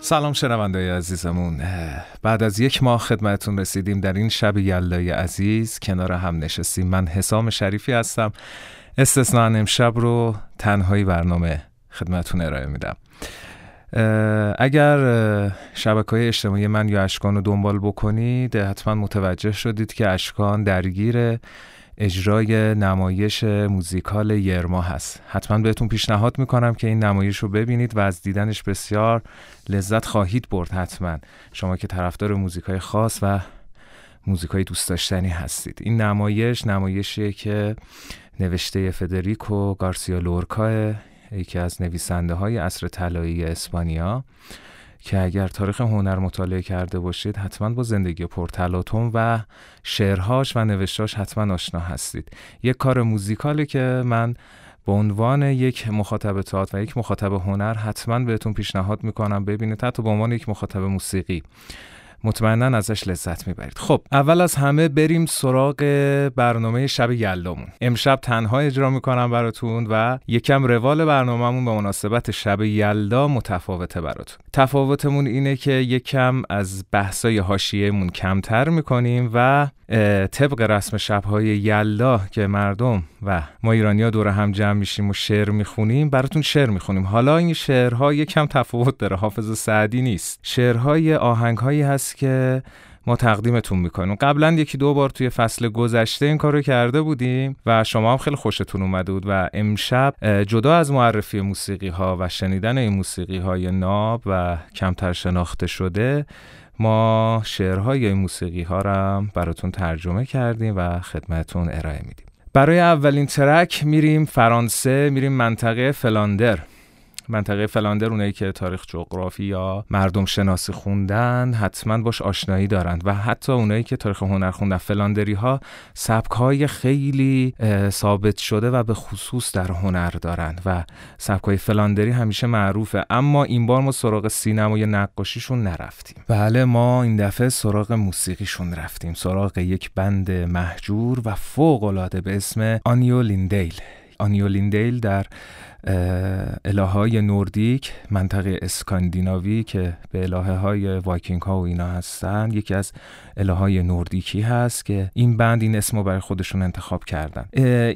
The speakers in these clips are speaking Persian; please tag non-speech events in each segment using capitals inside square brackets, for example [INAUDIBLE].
سلام شنونده عزیزمون. بعد از یک ماه خدمتون رسیدیم در این شب یلدای عزیز. کنار هم نشستیم. من حسام شریفی هستم. استثناء امشب رو تنهایی برنامه خدمتون ارائه میدم. اگر شبکه های اجتماعی من یا اشکان رو دنبال بکنید حتما متوجه شدید که اشکان درگیر اجرای نمایش موزیکال یرما هست. حتما بهتون پیشنهاد می‌کنم که این نمایش رو ببینید و از دیدنش بسیار لذت خواهید برد حتما. شما که طرفدار موزیکای خاص و موزیکای دوست داشتنی هستید. این نمایش نمایشیه که نوشته فدریکو گارسیا لورکا یکی از نویسنده های عصر طلایی اسپانیا که اگر تاریخ هنر مطالعه کرده باشید حتما با زندگی پرتلاتون و شعرهاش و نوشتاش حتما آشنا هستید. یک کار موزیکالی که من به عنوان یک مخاطب تئاتر و یک مخاطب هنر حتما بهتون پیشنهاد می‌کنم ببینید حتی به عنوان یک مخاطب موسیقی. مطمئنا ازش لذت می‌برید. خب اول از همه بریم سراغ برنامه شب یلدامون. امشب تنها اجرا می‌کنم براتون و یکم روال برنامهمون به مناسبت شب یلدا متفاوته براتون. تفاوتمون اینه که یکم از بحثای حاشیهمون کمتر می‌کنیم و طبق رسم شبهای یلدا که مردم و ما ایرانی ها دور هم جمع میشیم و شعر می‌خونیم براتون شعر می‌خونیم. حالا این شعرها یکم تفاوت داره حافظ سعدی نیست. شعرهای آهنگهایی هست که ما تقدیمتون می‌کنیم. قبلا یکی دو بار توی فصل گذشته این کارو کرده بودیم و شما هم خیلی خوشتون اومده بود و امشب جدا از معرفی موسیقی ها و شنیدن این موسیقی های ناب و کمتر شناخته شده ما شعرهای موسیقی ها را براتون ترجمه کردیم و خدمتون ارائه میدیم. برای اولین track میریم فرانسه میریم منطقه فلاندر. منطقه فلاندر اونایی که تاریخ جغرافی یا مردم شناسی خوندن حتما باش آشنایی دارند. و حتی اونایی که تاریخ هنر خوندن. فلاندری ها سبک های خیلی ثابت شده و به خصوص در هنر دارند. و سبک های فلاندری همیشه معروفه. اما این بار ما سراغ سینما یا نقاشیشون نرفتیم. بله ما این دفعه سراغ موسیقیشون رفتیم. سراغ یک band مهجور و فوق العاده به اسم آنیو لیندیل. آنیو لیندیل در الهه Nordic منطقه اسکاندیناوی که به الهه های وایکینگ ها و اینا هستن یکی از الهه های Nordic ی هست که این band این اسمو برای خودشون انتخاب کردن.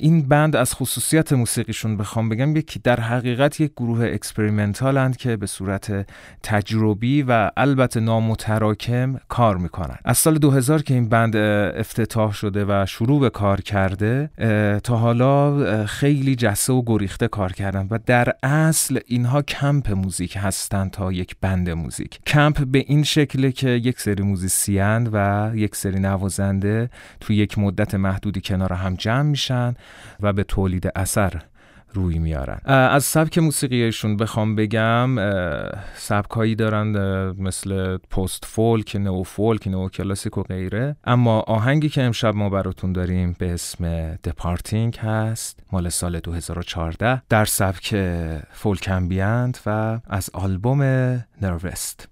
این band از خصوصیت موسیقیشون بخوام بگم یکی در حقیقت یک گروه experimental ند که به صورت تجربی و البته نامتراکم کار می‌کنن. از سال 2000 که این band افتتاح شده و شروع به کار کرده تا حالا خیلی جسته و گریخته کار کرده. و در اصل اینها کمپ موزیک هستند تا یک band موزیک. کمپ به این شکله که یک سری موزیسین و یک سری نوازنده توی یک مدت محدودی کنار هم جمع میشن و به تولید اثر روی میارن. از سبک موسیقیشون بخوام بگم سبک هایی دارن مثل post folk neo folk neo classic و غیره. اما آهنگی که امشب ما براتون داریم به اسم Departing هست مال سال 2014 در سبک فولک امبیانت و از آلبوم نروست.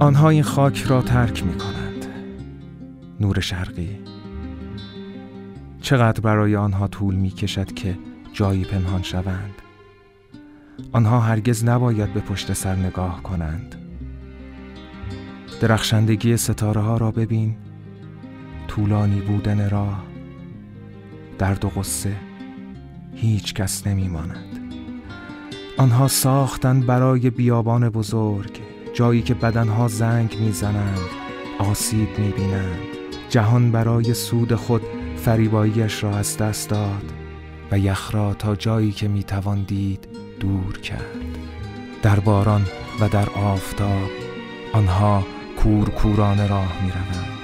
آنها این خاک را ترک می نور شرقی. چقدر برای آنها طول می کشد که جایی پنهان شوند. آنها هرگز نباید به پشت سر نگاه کنند. درخشندگی ستاره ها را ببین. طولانی بودن راه. درد و غصه. هیچ کس نمی ماند آنها ساختند برای بیابان بزرگ. جایی که بدنها زنگ می‌زنند آسیب می‌بینند. جهان برای سود خود فریباییش را از دست داد و یخ را تا جایی که می‌توان دید دور کرد. در باران و در آفتاب آنها کور کورانه راه می روند.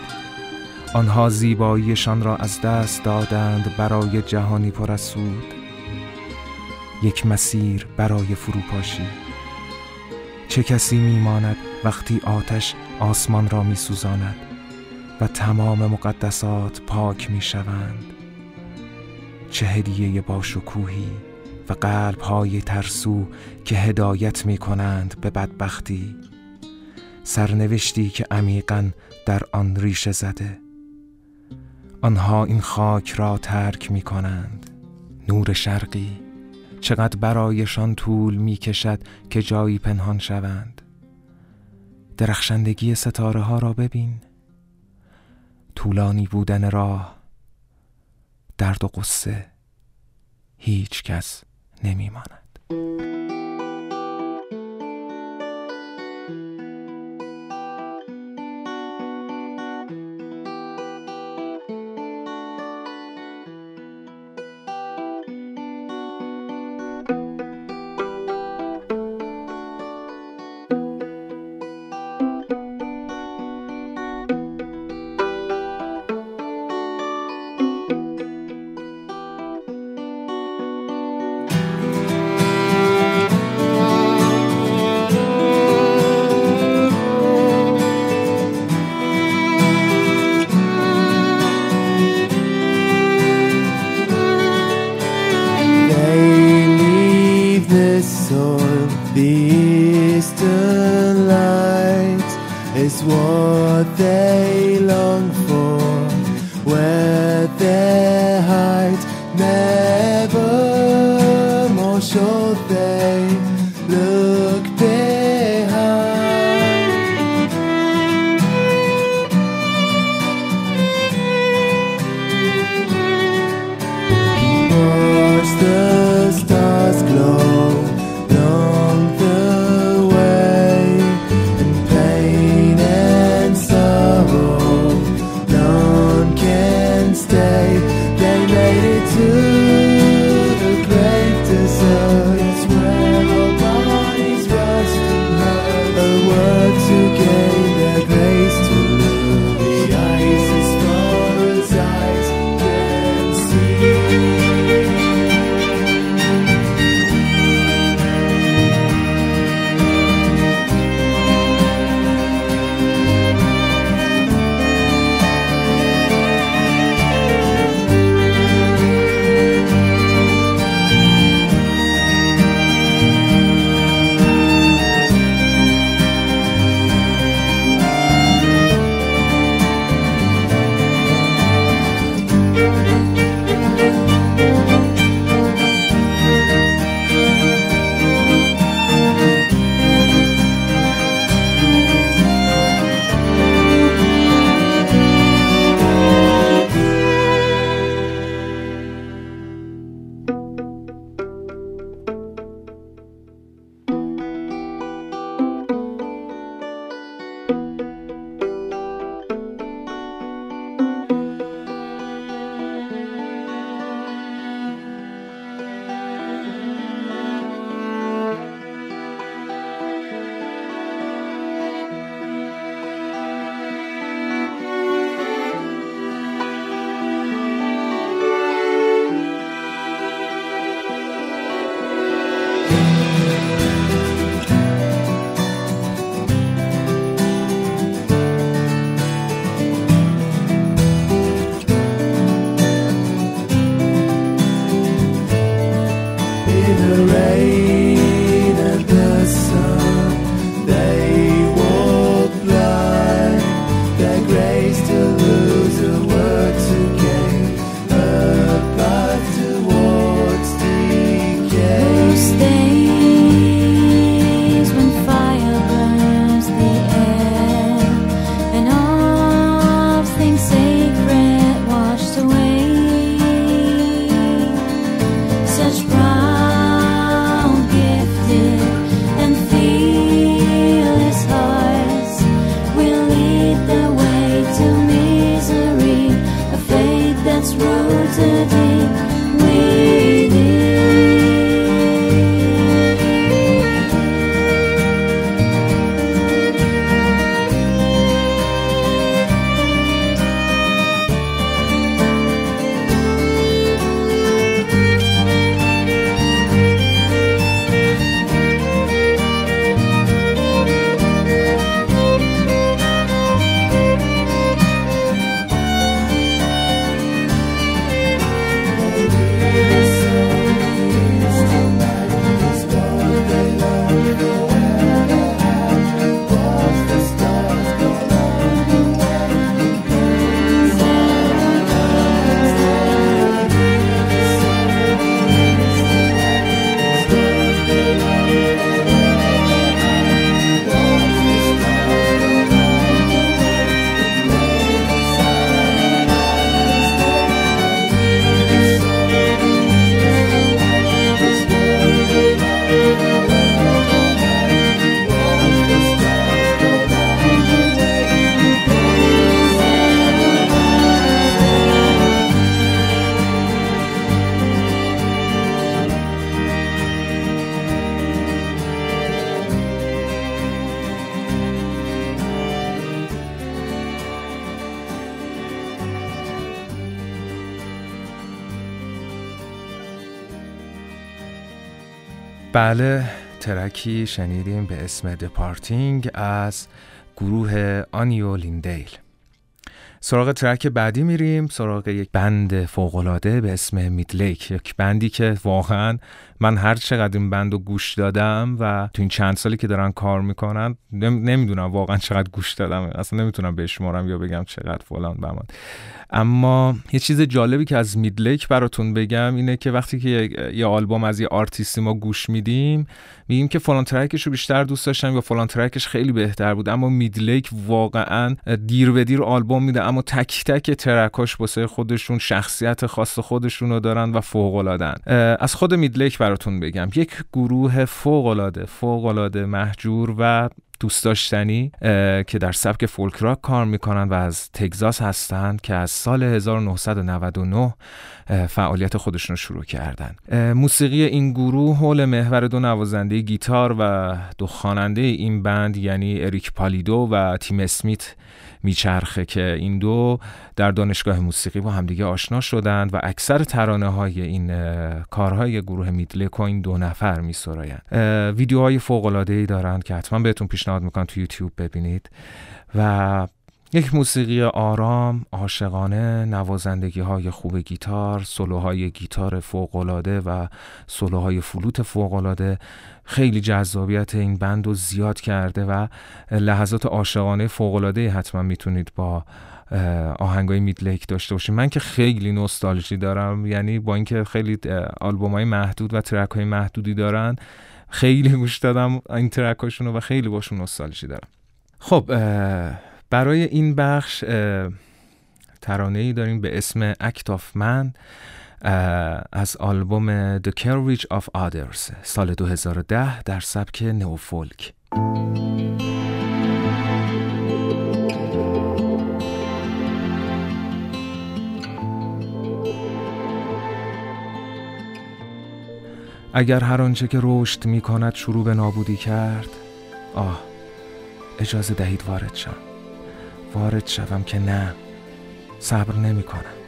آنها زیباییشان را از دست دادند برای جهانی پر از سود. یک مسیر برای فروپاشی. چه کسی میماند وقتی آتش آسمان را میسوزاند؟ و تمام مقدسات پاک می شوند چه هدیه با شکوهی و قلب های ترسو که هدایت می کنند به بدبختی. سرنوشتی که عمیقا در آن ریشه زده. آنها این خاک را ترک می کنند نور شرقی چقدر برایشان طول می کشد که جایی پنهان شوند. درخشندگی ستاره ها را ببین. طولانی بودن راه درد و قصه هیچ کس نمی ماند. بله track ی شنیدیم به اسم Departing از گروه Ainulindalë. سراغ track بعدی میریم. سراغ یک band فوقالعاده به اسم Midlake یک band ی که واقعا من هر چقدر این band گوش دادم و تو این چند سالی که دارن کار می‌کنن نمی‌دونم واقعا چقدر گوش دادم. اصلا نمی‌تونم بشمارم یا بگم چقدر فلان بمان اما یه چیز جالبی که از Midlake براتون بگم اینه که وقتی که یه آلبوم از یه آرتیستی ما گوش میدیم میگیم که فلان track ش رو بیشتر دوست داشتم یا فلان track ش خیلی بهتر بود. اما Midlake واقعا دیر به دیر آلبوم میده اما تک تک track اش واسه خودشون شخصیت خاص خودشون رو دارن و فوق العاده از خود Midlake براتون بگم. یک گروه فوق العاده فوق العاده مهجور و دوست داشتنی که در سبک folk rock کار می‌کنن و از تگزاس هستند که از سال 1999 فعالیت خودشون رو شروع کردن. موسیقی این گروه حول محور دو نوازنده گیتار و دو خواننده این بند یعنی اریک پالیدو و تیم اسمیت میچرخه که این دو در دانشگاه موسیقی با همدیگه آشنا شدند و اکثر ترانه های این کارهای گروه میدلک و این دو نفر میسرایند ویدیوهای فوق العاده ای دارند که حتما بهتون پیشنهاد می‌کنم تو یوتیوب ببینید. و یک موسیقی آرام، عاشقانه، نوازندگی های خوب گیتار، سولوهای گیتار فوقالعاده و سولوهای فلوت فوقالعاده خیلی جذابیت این بند رو زیاد کرده و لحظات عاشقانه فوقالعاده حتما می‌تونید با آهنگای میدلیک داشته باشید من که خیلی نوستالژی دارم یعنی با اینکه خیلی آلبوم های محدود و ترک های محدودی دارن خیلی گوش دادم این ترک هاشون و خیلی باشون نوستالژی دارم. خب برای این بخش ترانه ای داریم به اسم Act of Man از آلبوم The Courage of Others سال 2010 در سبک نوفولک. اگر هر آنچه که رشد می کند شروع به نابودی کرد آه اجازه دهید وارد شم. وارد شوم که نه صبر نمی کنم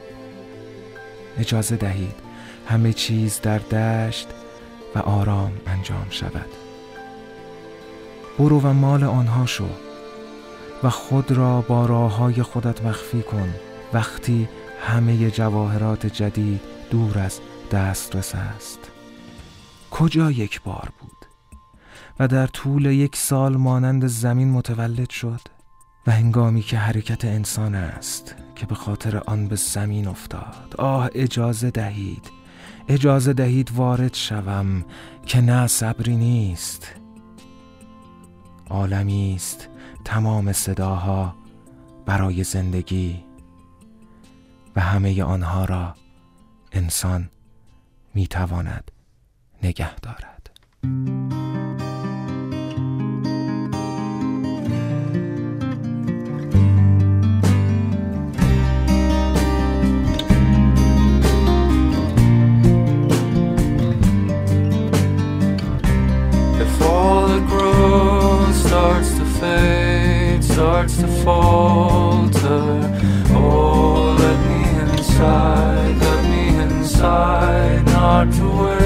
اجازه دهید همه چیز در دشت و آرام انجام شود. برو و مال آنها شو و خود را با راه های خودت مخفی کن. وقتی همه جواهرات جدید دور از دسترس است. کجا یک بار بود؟ و در طول یک سال مانند زمین متولد شد و هنگامی که حرکت انسان است که به خاطر آن به زمین افتاد آه اجازه دهید اجازه دهید وارد شوم که نه صبری نیست. عالمی است تمام صداها برای زندگی و همه آنها را انسان می‌تواند نگه دارد starts to falter. Oh, let me inside, let me inside, not to wait.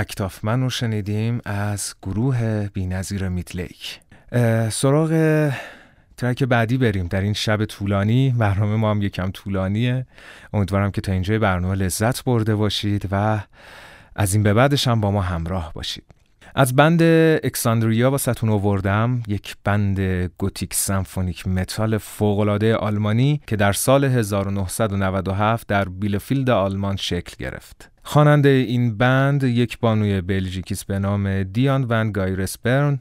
Acts of Man رو شنیدیم از گروه بینظیر Midlake. اه، سراغ track بعدی بریم. در این شب طولانی برنامه ما هم یکم طولانیه. امیدوارم که تا اینجای برنامه لذت برده باشید و از این به بعدش هم با ما همراه باشید. از band Xandria واسهتون آوردم یک band gothic symphonic metal فوق‌العاده آلمانی که در سال 1997 در بیلفیلد آلمان شکل گرفت. خواننده این band یک بانوی بلژیکی است به نام دیان ون گایرسبرن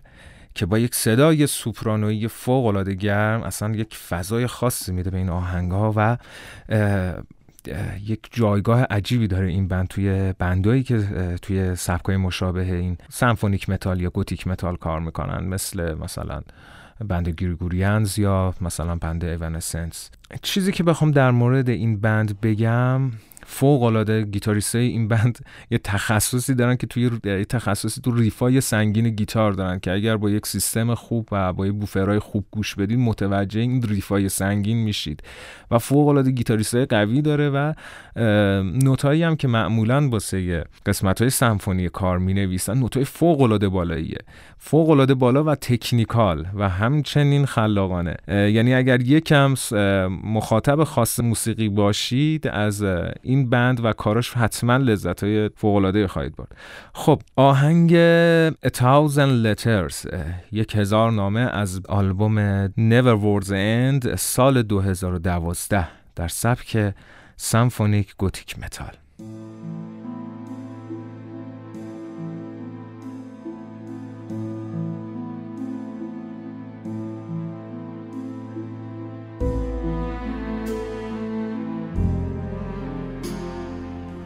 که با یک صدای سوپرانویی فوق‌العاده گرم اصلا یک فضای خاصی میده به این آهنگ‌ها و اه، اه، یک جایگاه عجیبی داره این band توی band ایی که توی سبکای مشابه این symphonic metal یا gothic metal کار می‌کنن. مثل مثلا band گریگوریانز یا مثلا band Evanescence چیزی که بخوام در مورد این band بگم فوق العاده گیتاریست این band یه تخصصی دارن که توی یه تخصصی تو riff ای سنگین گیتار دارن که اگر با یک سیستم خوب و با یه woofer های خوب گوش بدید متوجه این riff ای سنگین میشید. و فوق العاده گیتاریست قوی داره و نوتایی هم که معمولا واسه قسمت های سمفونی کار می نویسن نوتای فوق العاده بالاییه. فوق العاده بالا و technical و همچنین خلاقانه. یعنی اگر یکم مخاطب خاص موسیقی باشید از این بند و کاراش حتما لذت های فوق العاده خواهید برد. خب آهنگ A Thousand Letters یک هزار نامه از آلبوم Never Words End سال 2012 در سبک سمفونیک گوتیک متال.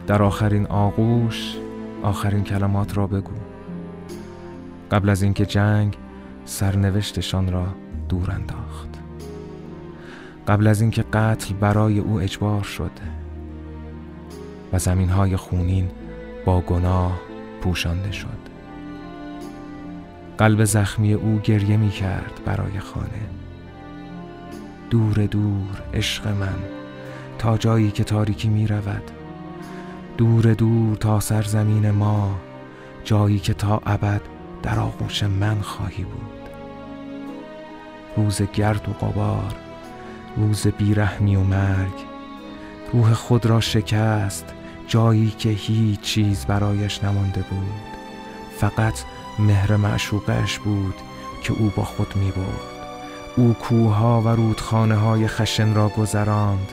در آخرین آغوش آخرین کلمات را بگو. قبل از اینکه جنگ سرنوشتشان را دور انداخت. قبل از اینکه قتل برای او اجبار شد. و زمینهای خونین با گناه پوشانده شد. قلب زخمی او گریه می کرد برای خانه. دور دور عشق من تا جایی که تاریکی می رود. دور دور تا سرزمین ما جایی که تا ابد در آغوش من خواهی بود. روز گرد و غبار روز بیرحمی و مرگ روح خود را شکست جایی که هیچ چیز برایش نمانده بود. فقط مهر معشوقش بود که او با خود می برد. او کوها و رودخانه های خشن را گذراند.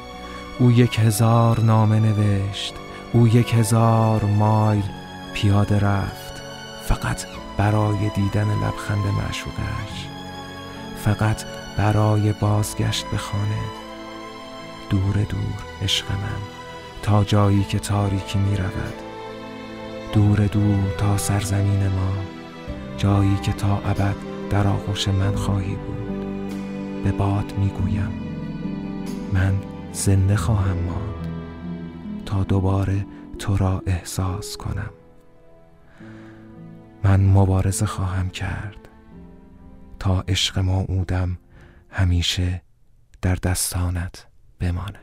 او یک هزار نامه نوشت. او یک هزار مایل پیاده رفت فقط برای دیدن لبخند معشوقش فقط برای بازگشت به خانه. دور دور عشق من تا جایی که تاریکی می رود. دور دور تا سرزمین ما جایی که تا ابد در آغوش من خواهی بود. به باد می گویم من زنده خواهم ماند. تا دوباره تو را احساس کنم. من مبارزه خواهم کرد. تا عشق موعودم همیشه در دستانت بماند.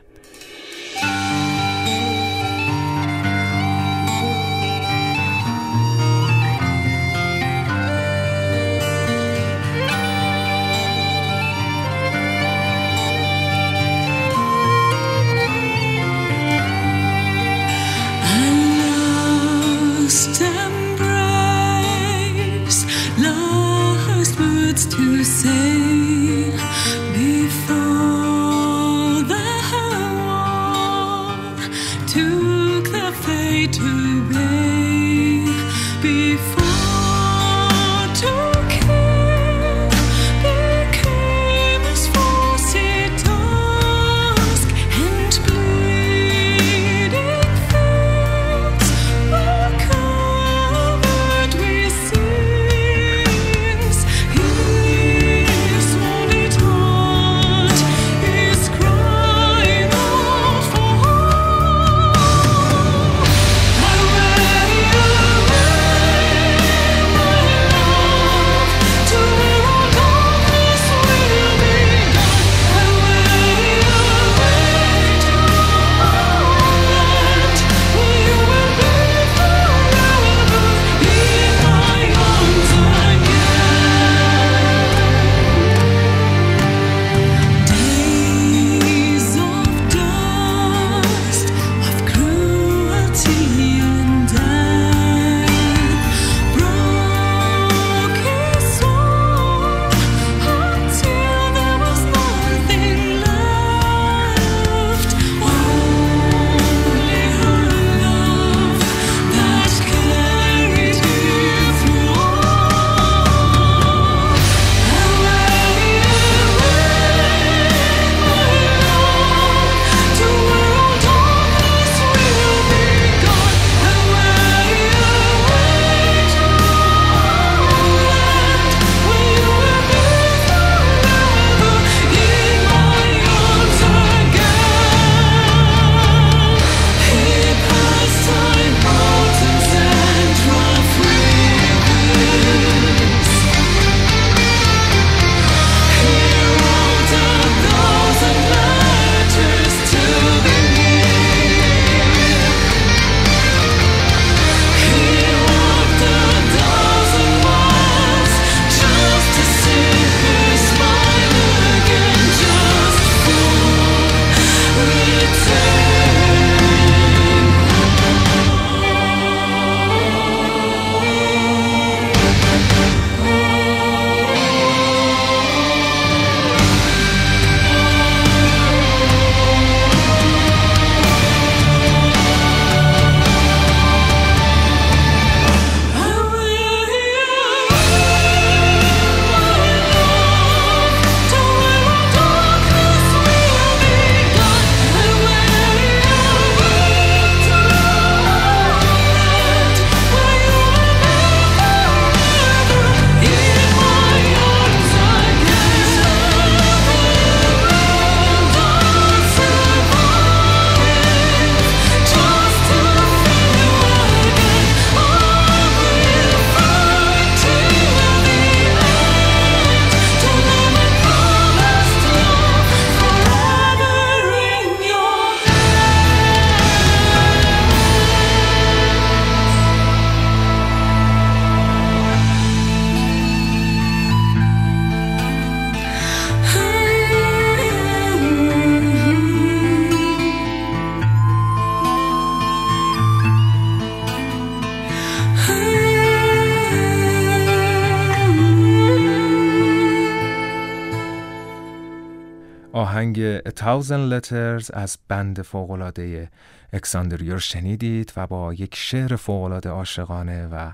Thousand Letters از band فوقلاده Xandria رو شنیدید و با یک شعر فوقلاده عاشقانه و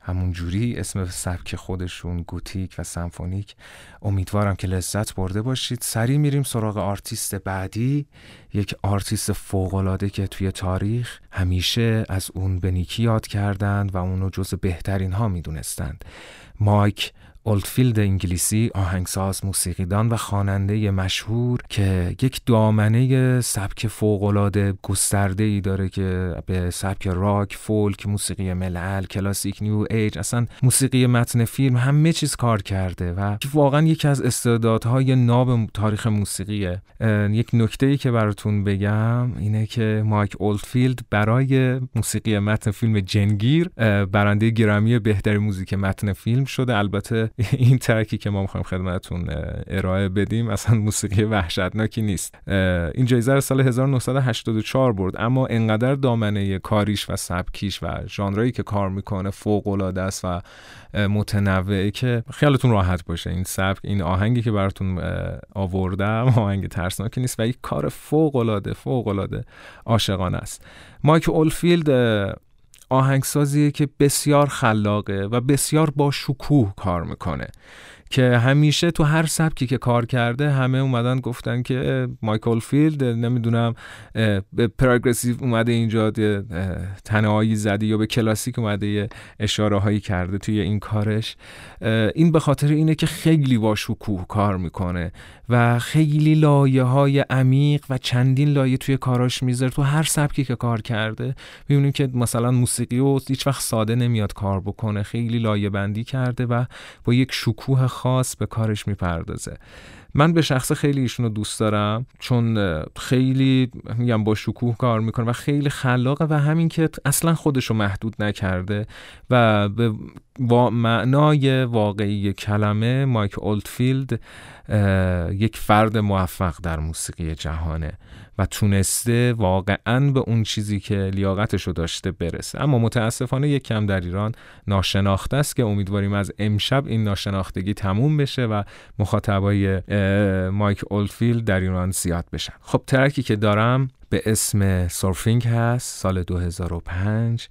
همون جوری اسم سبک خودشون گوتیک و symphonic. امیدوارم که لذت برده باشید. سریع میریم سراغ آرتیست بعدی یک آرتیست فوقالعاده که توی تاریخ همیشه از اون به نیکی یاد کردند و اونو جز بهترین ها می‌دونستند. مایک اولدفیلد انگلیسی آهنگساز موسیقیدان و خواننده مشهور که یک دامنه سبک فوق‌العاده گسترده ای داره که به سبک rock، folk، موسیقی ملل، کلاسیک، new age، اصلا موسیقی متن فیلم همه چیز کار کرده و واقعا یکی از استعدادهای ناب تاریخ موسیقیه. یک نکته ای که براتون بگم اینه که مایک اولدفیلد برای موسیقی متن فیلم جن‌گیر برنده گرامی بهترین موزیک متن فیلم شده. البته [LAUGHS] این ترکی که ما می‌خوایم خدمتتون ارائه بدیم اصلا موسیقی وحشتناکی نیست. این جایزه رو سال 1984 برد اما انقدر دامنه کاریش و سبکیش و ژانرایی که کار می‌کنه فوق العاده است و متنوعه که خیالتون راحت باشه. این سبک این آهنگی که براتون آوردم [LAUGHS] آهنگ ترسناکی نیست و یک کار فوق العاده فوق العاده عاشقانه است. مایک اولدفیلد آهنگسازیه که بسیار خلاقه و بسیار با شکوه کار می‌کنه. که همیشه تو هر سبکی که کار کرده همه اومدن گفتن که مایک اولدفیلد نمی‌دونم به progressive اومده اینجا تنهایی زدی یا به کلاسیک اومده اشاره هایی کرده توی این کارش. این به خاطر اینه که خیلی با شکوه کار می‌کنه و خیلی لایه های عمیق و چندین لایه توی کاراش می‌ذاره. تو هر سبکی که کار کرده می‌بینیم که مثلا موسیقی و هیچ وقت ساده نمیاد کار بکنه. خیلی لایه بندی کرده و با یک شکوه خاص به کارش می‌پردازه. من به شخص خیلی ایشونو دوست دارم چون خیلی میگم با شکوه کار می‌کنه و خیلی خلاقه و همین که اصلا خودشو محدود نکرده و به معنای واقعی کلمه مایک اولدفیلد یک فرد موفق در موسیقی جهانه. و تونسته واقعا به اون چیزی که لیاقتش رو داشته برسه. اما متاسفانه یک کم در ایران ناشناخته است که امیدواریم از امشب این ناشناختگی تموم بشه و مخاطبای مایک اولدفیلد در ایران زیاد بشن. خب track ی که دارم به اسم Surfing هست سال 2005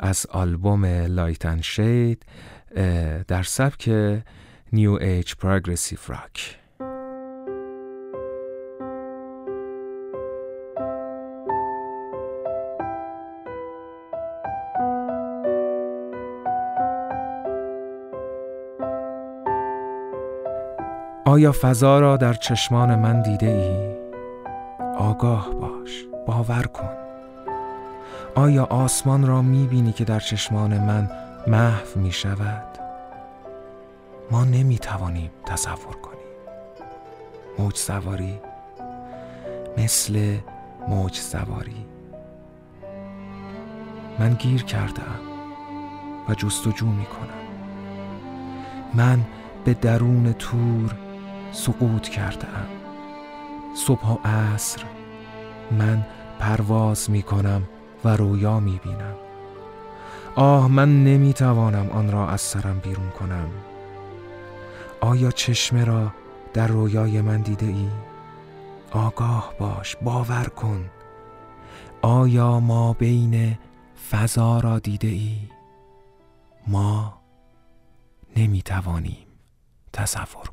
از آلبوم Light and Shade در سبک new age progressive rock آیا فضا را در چشمان من دیده ای؟ آگاه باش باور کن آیا آسمان را می بینی که در چشمان من محو می شود؟ ما نمی توانیم تصور کنیم موج سواری مثل موج سواری من گیر کردم و جستجو می کنم من به درون تور سقوط کردم صبح و عصر من پرواز می کنم و رویا می بینم آه من نمی توانم آن را از سرم بیرون کنم آیا چشمه را در رویای من دیده ای؟ آگاه باش باور کن آیا ما بین فضا را دیده ای؟ ما نمی توانیم تصور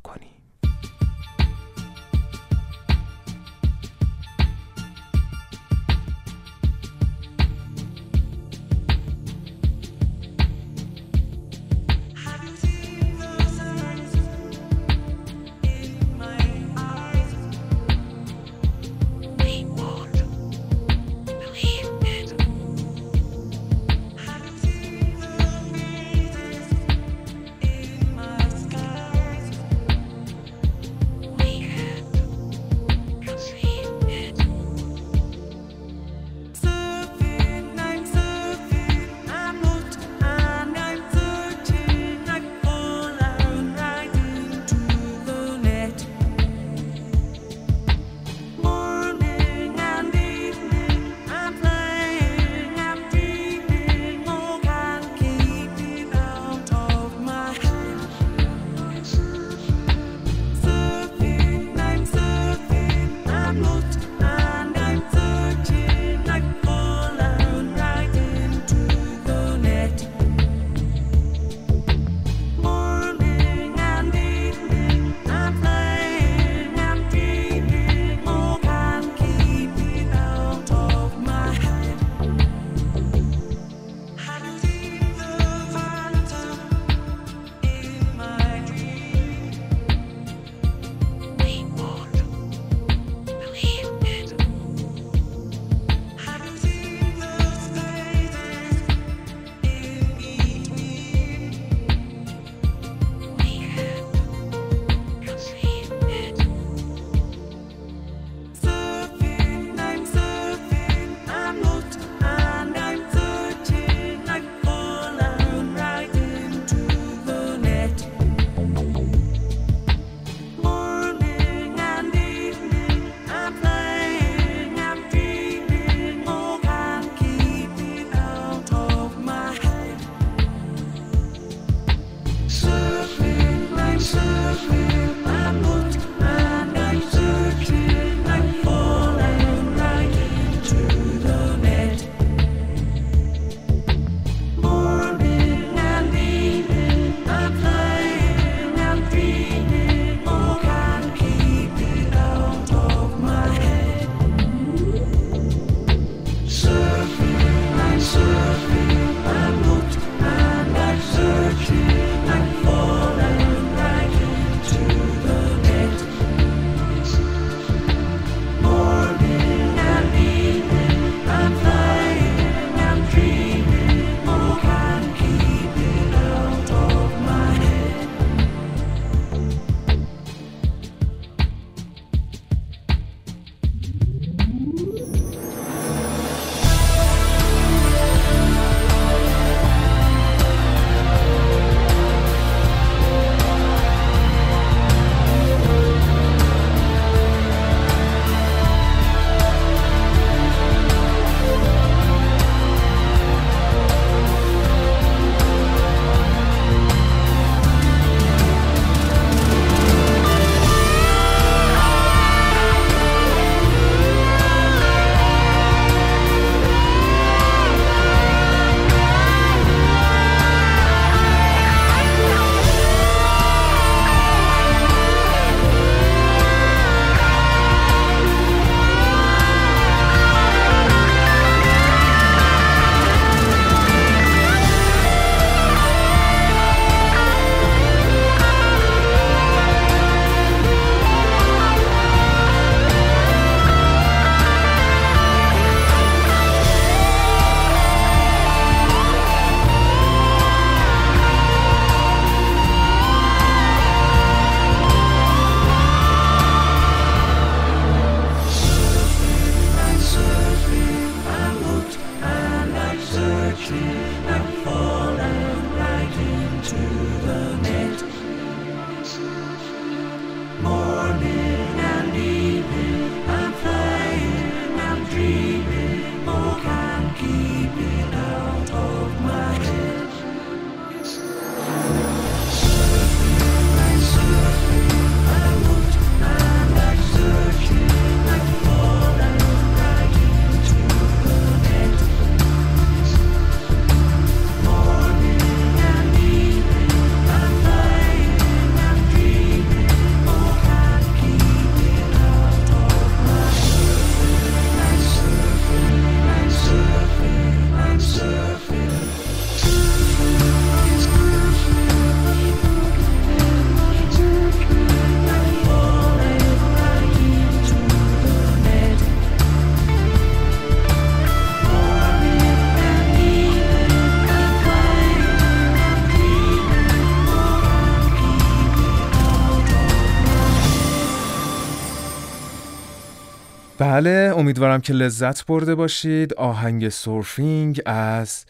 امیدوارم که لذت برده باشید. آهنگ Surfing از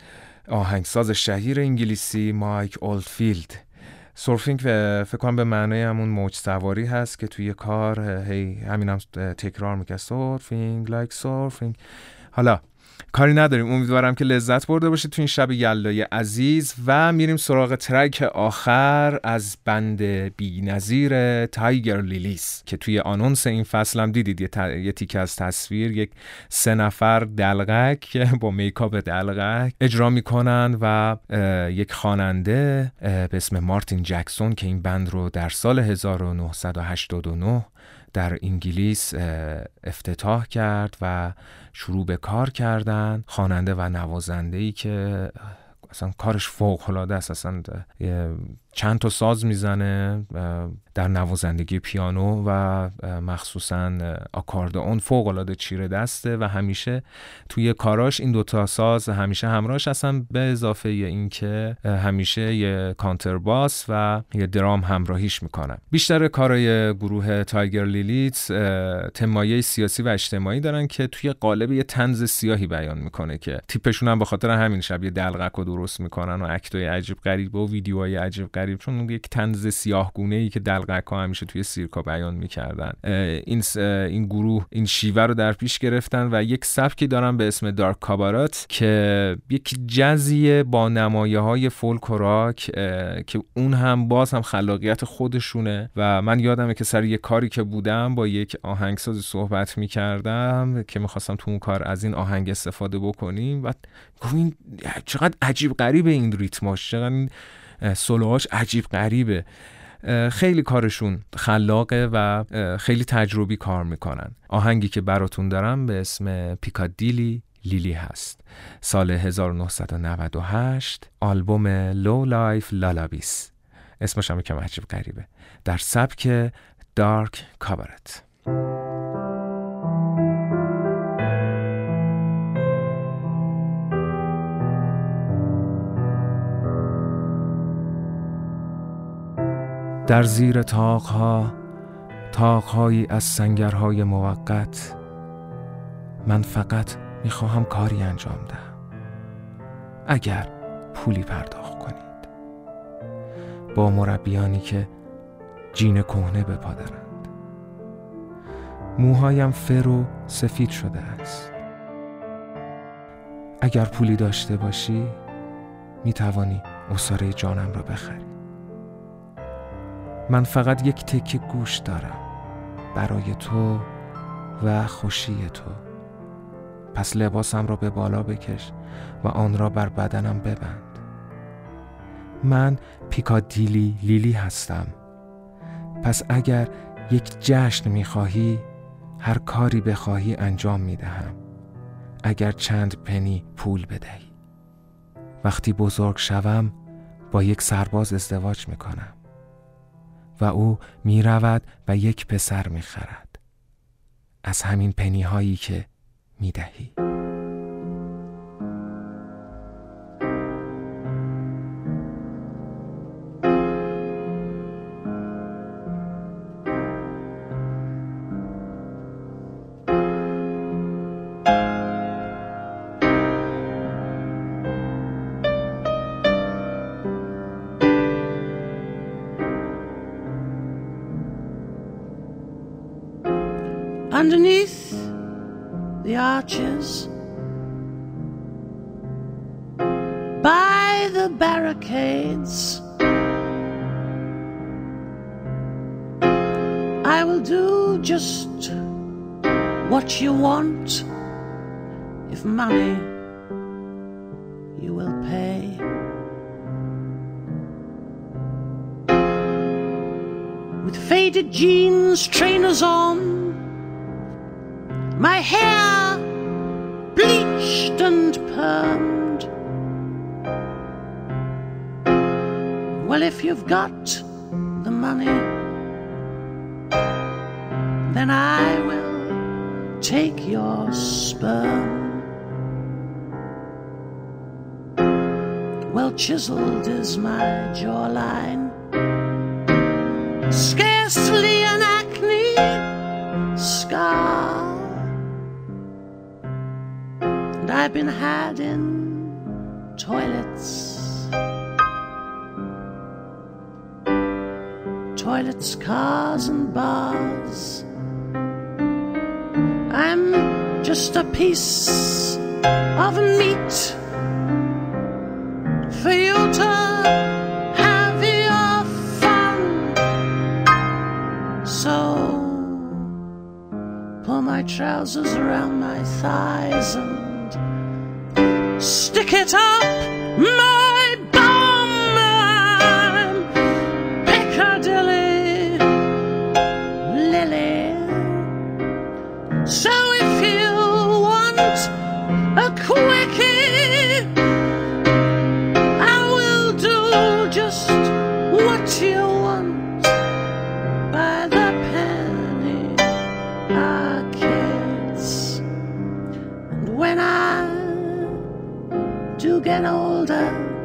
آهنگساز شهیر انگلیسی مایک اولدفیلد. Surfing فکر کنم به معنای همون موج سواری هست که توی کار هی همین هم تکرار می‌کنه surfing like surfing حالا کاری نداریم. امیدوارم که لذت برده باشید تو این شب یلدای عزیز و میریم سراغ track آخر از band بی نظیر Tiger Lillies که توی آنونس این فصل هم دیدید. یه, ت... یه تیکه از تصویر یک سه نفر دلغک با میکاپ دلغک اجرا می‌کنن و یک خواننده به اسم مارتین جکسون که این بند رو در سال 1989 در انگلیس افتتاح کرد و شروع به کار کردن. خواننده و نوازنده ای که اصلا کارش فوق العاده است. اصلا چند تا ساز می‌زنه در نوازندگی پیانو و مخصوصا آکاردئون فوق العاده چیره دسته و همیشه توی کاراش این دوتا ساز همیشه همراهش اصلا به اضافه اینکه همیشه یه کانترباس و یه درام همراهیش می‌کنن. بیشتر کارای گروه تایگر لیلیت تمایه سیاسی و اجتماعی دارن که توی قالب یه تنز سیاهی بیان می‌کنه که تیپشون هم به خاطر همین شب یه دلغک رو درست می‌کنن و اکتای عجیب غریب و ویدیوهای عجیب غریب چون یک تنز سیاه گونه ای که دلغک ها همیشه توی سیرکا بیان می‌کردن. این این گروه این شیوه رو در پیش گرفتن و یک سبکی دارن به اسم دارک کابارات که یک جزیه با نمایه های فولک و راک که اون هم باز هم خلاقیت خودشونه و من یادمه که سر یک کاری که بودم با یک آهنگسازی صحبت می‌کردم که می‌خواستم تو اون کار از این آهنگ استفاده بکنیم و گفتم چقدر عجیب غریبه این ریتماش چقدر این سولوهاش عجیب غریبه. خیلی کارشون خلاقه و خیلی تجربی کار می‌کنن. آهنگی که براتون دارم به اسم Piccadilly Lilly هست. سال 1998 آلبوم Low Life Lullabies. اسمش هم کم عجیب غریبه. در سبک dark cabaret. در زیر تاقها تاقهایی از سنگرهای موقت من فقط می‌خواهم کاری انجام دهم. اگر پولی پرداخت کنید. با مربیانی که جین کهنه به پا دارند. موهایم فر و سفید شده است. اگر پولی داشته باشی می‌توانی اصاره جانم را بخری. من فقط یک تکه گوش دارم. برای تو و خوشی تو. پس لباسم را به بالا بکش و آن را بر بدنم ببند. من پیکادیلی لیلی هستم. پس اگر یک جشن می‌خواهی هر کاری بخواهی انجام می‌دهم. اگر چند پنی پول بدهی. وقتی بزرگ شوم با یک سرباز ازدواج می‌کنم. و او می رود و یک پسر می خرد از همین پنی هایی که می دهی and permed. Well, if you've got the money, then I will take your sperm. Well chiseled is my jawline, scarcely I've been had in toilets. Toilets, cars, and bars. I'm just a piece of meat for you to have your fun. So pull my trousers around my thighs and stick it up my and older.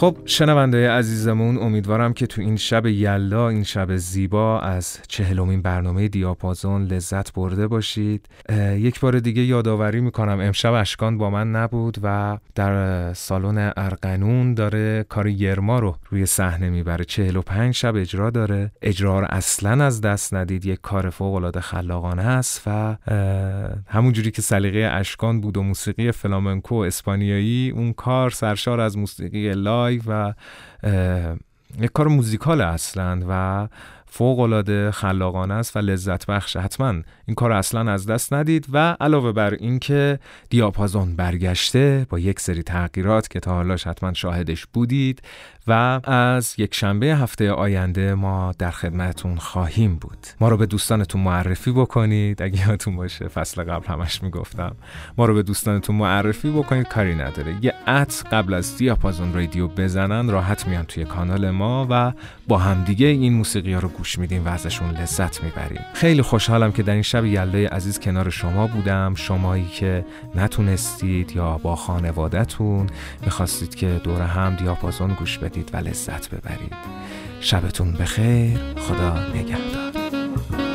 خب شنونده عزیزمون امیدوارم که تو این شب یلا این شب زیبا از چهلمین برنامه دیاپازون لذت برده باشید. یک بار دیگه یادآوری می‌کنم امشب اشکان با من نبود و در سالن ارقنون داره کار یرما رو روی صحنه می‌بره. 45 شب اجرا داره. اجرا رو اصلا از دست ندید. یک کار فوق العاده خلاقانه است و اه، همون جوری که سلیقه اشکان بود و موسیقی فلامنکو اسپانیایی اون کار سرشار از موسیقی live و یک کار موزیکال اصلا و فوق العاده خلاقانه است و لذت بخش حتما این کار اصلا از دست ندید و علاوه بر اینکه دیاپازون برگشته با یک سری تغییرات که تا حالاش حتما شاهدش بودید و از یک شنبه هفته آینده ما در خدمتتون خواهیم بود. ما رو به دوستانتون معرفی بکنید. اگه یادتون باشه فصل قبل همش می‌گفتم. ما رو به دوستانتون معرفی بکنید. کاری نداره. یه ات قبل از دیاپازون رادیو بزنن راحت میان توی کانال ما و با همدیگه این موسیقی ها رو گوش میدیم و ازشون لذت می‌بریم. خیلی خوشحالم که در این شب یلده عزیز کنار شما بودم. شمایی که نتونستید یا با خانوادهتون می‌خواستید که دور هم دیاپازون گوش بدید. و لذت ببرید. شبتون بخیر. خدا نگهدار.